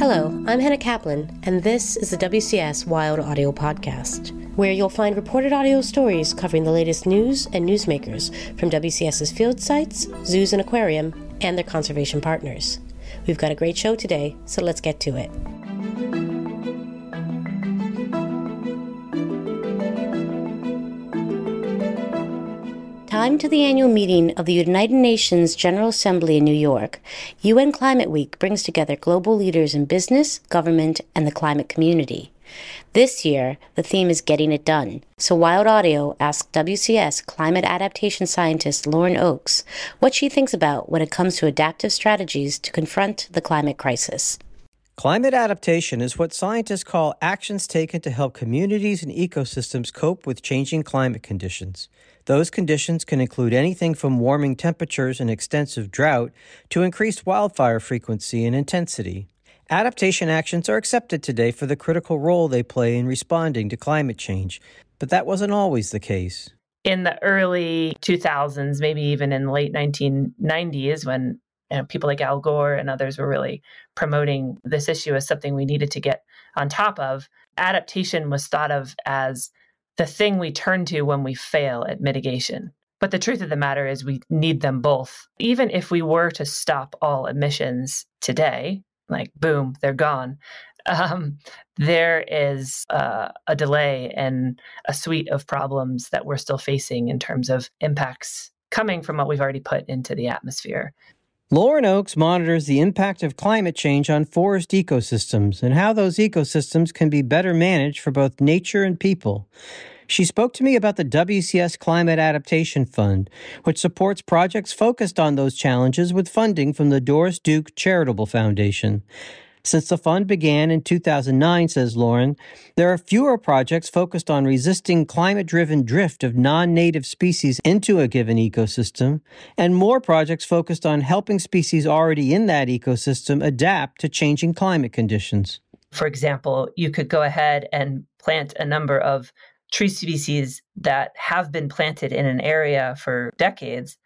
Hello, I'm Hannah Kaplan, and this is the WCS Wild Audio Podcast, where you'll find reported audio stories covering the latest news and newsmakers from WCS's field sites, zoos and aquarium, and their conservation partners. We've got a great show today, so let's get to it. Time to the annual meeting of the United Nations General Assembly in New York. UN Climate Week brings together global leaders in business, government, and the climate community. This year, the theme is Getting It Done. So Wild Audio asked WCS climate adaptation scientist Lauren Oakes what she thinks about when it comes to adaptive strategies to confront the climate crisis. Climate adaptation is what scientists call actions taken to help communities and ecosystems cope with changing climate conditions. Those conditions can include anything from warming temperatures and extensive drought to increased wildfire frequency and intensity. Adaptation actions are accepted today for the critical role they play in responding to climate change, but that wasn't always the case. In the early 2000s, maybe even in the late 1990s, when you know, people like Al Gore and others were really promoting this issue as something we needed to get on top of, adaptation was thought of as the thing we turn to when we fail at mitigation. But the truth of the matter is, we need them both. Even if we were to stop all emissions today, like boom, they're gone, um, there is uh, a delay and a suite of problems that we're still facing in terms of impacts coming from what we've already put into the atmosphere. Lauren Oakes monitors the impact of climate change on forest ecosystems and how those ecosystems can be better managed for both nature and people. She spoke to me about the WCS Climate Adaptation Fund, which supports projects focused on those challenges with funding from the Doris Duke Charitable Foundation. Since the fund began in 2009, says Lauren, there are fewer projects focused on resisting climate driven drift of non native species into a given ecosystem, and more projects focused on helping species already in that ecosystem adapt to changing climate conditions. For example, you could go ahead and plant a number of tree species that have been planted in an area for decades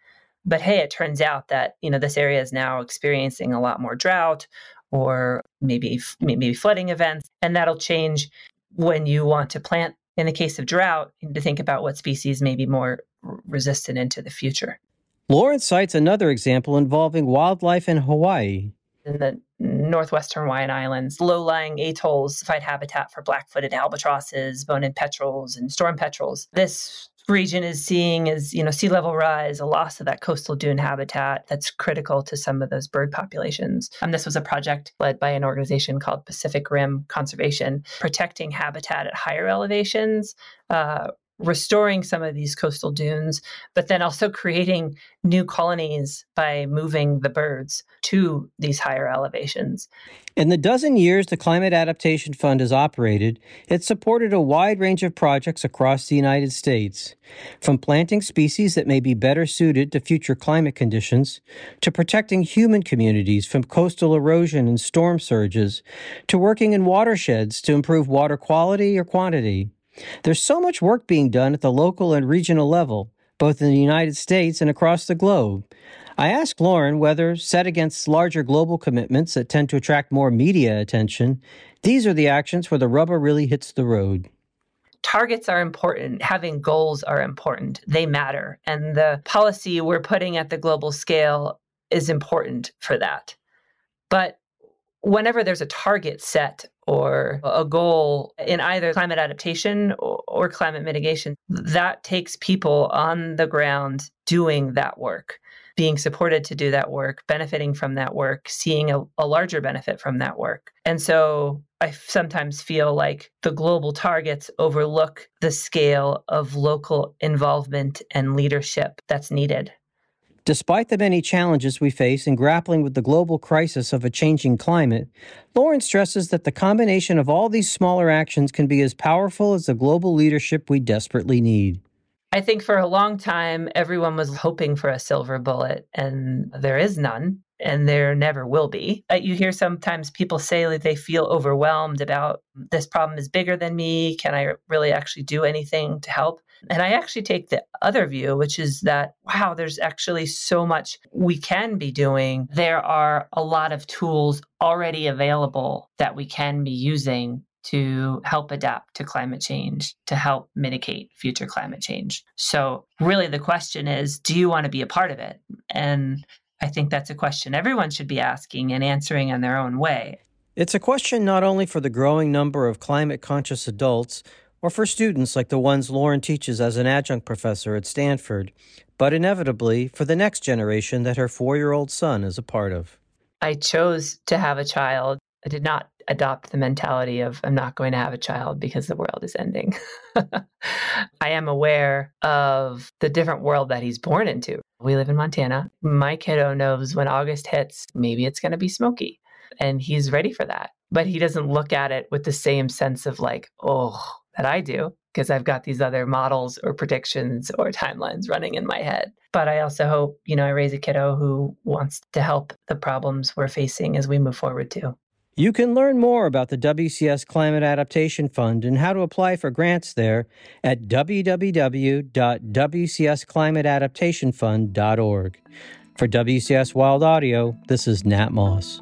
but hey it turns out that you know this area is now experiencing a lot more drought or maybe maybe flooding events and that'll change when you want to plant in the case of drought to think about what species may be more resistant into the future Lauren cites another example involving wildlife in Hawaii. In the northwestern Hawaiian Islands, low lying atolls provide habitat for black footed albatrosses, Bonin petrels, and storm petrels. This region is seeing is you know sea level rise a loss of that coastal dune habitat that's critical to some of those bird populations. And this was a project led by an organization called pacific rim conservation protecting habitat at higher elevations uh, restoring some of these coastal dunes, but then also creating new colonies by moving the birds to these higher elevations. In the dozen years the Climate Adaptation Fund has operated, it's supported a wide range of projects across the United States, from planting species that may be better suited to future climate conditions, to protecting human communities from coastal erosion and storm surges, to working in watersheds to improve water quality or quantity. There's so much work being done at the local and regional level, both in the United States and across the globe. I asked Lauren whether, set against larger global commitments that tend to attract more media attention, these are the actions where the rubber really hits the road. Targets are important. Having goals are important. They matter. And the policy we're putting at the global scale is important for that. But whenever there's a target set or a goal in either climate adaptation or, climate mitigation, that takes people on the ground doing that work, being supported to do that work, benefiting from that work, seeing a, a larger benefit from that work. And so I sometimes feel like the global targets overlook the scale of local involvement and leadership that's needed. Despite the many challenges we face in grappling with the global crisis of a changing climate, Lauren stresses that the combination of all these smaller actions can be as powerful as the global leadership we desperately need. I think for a long time, everyone was hoping for a silver bullet, and there is none, and there never will be. Uh, you hear sometimes people say that they feel overwhelmed about this problem is bigger than me. Can I really actually do anything to help? And I actually take the other view, which is that, wow, there's actually so much we can be doing. There are a lot of tools already available that we can be using to help adapt to climate change, to help mitigate future climate change. So, really, the question is do you want to be a part of it? And I think that's a question everyone should be asking and answering in their own way. It's a question not only for the growing number of climate conscious adults or for students like the ones Lauren teaches as an adjunct professor at Stanford, but inevitably for the next generation that her four year old son is a part of. I chose to have a child. I did not adopt the mentality of I'm not going to have a child because the world is ending. I am aware of the different world that he's born into. We live in Montana. My kiddo knows when August hits, maybe it's going to be smoky and he's ready for that. But he doesn't look at it with the same sense of like, oh, that I do, because I've got these other models or predictions or timelines running in my head. But I also hope, you know, I raise a kiddo who wants to help the problems we're facing as we move forward too. You can learn more about the WCS Climate Adaptation Fund and how to apply for grants there at www.wcsclimateadaptationfund.org. For WCS Wild Audio, this is Nat Moss.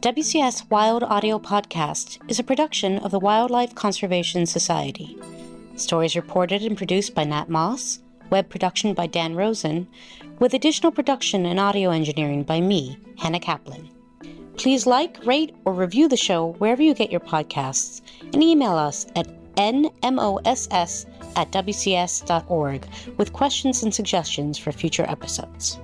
The WCS Wild Audio Podcast is a production of the Wildlife Conservation Society. Stories reported and produced by Nat Moss, web production by Dan Rosen, with additional production and audio engineering by me, Hannah Kaplan. Please like, rate, or review the show wherever you get your podcasts and email us at nmoss at wcs.org with questions and suggestions for future episodes.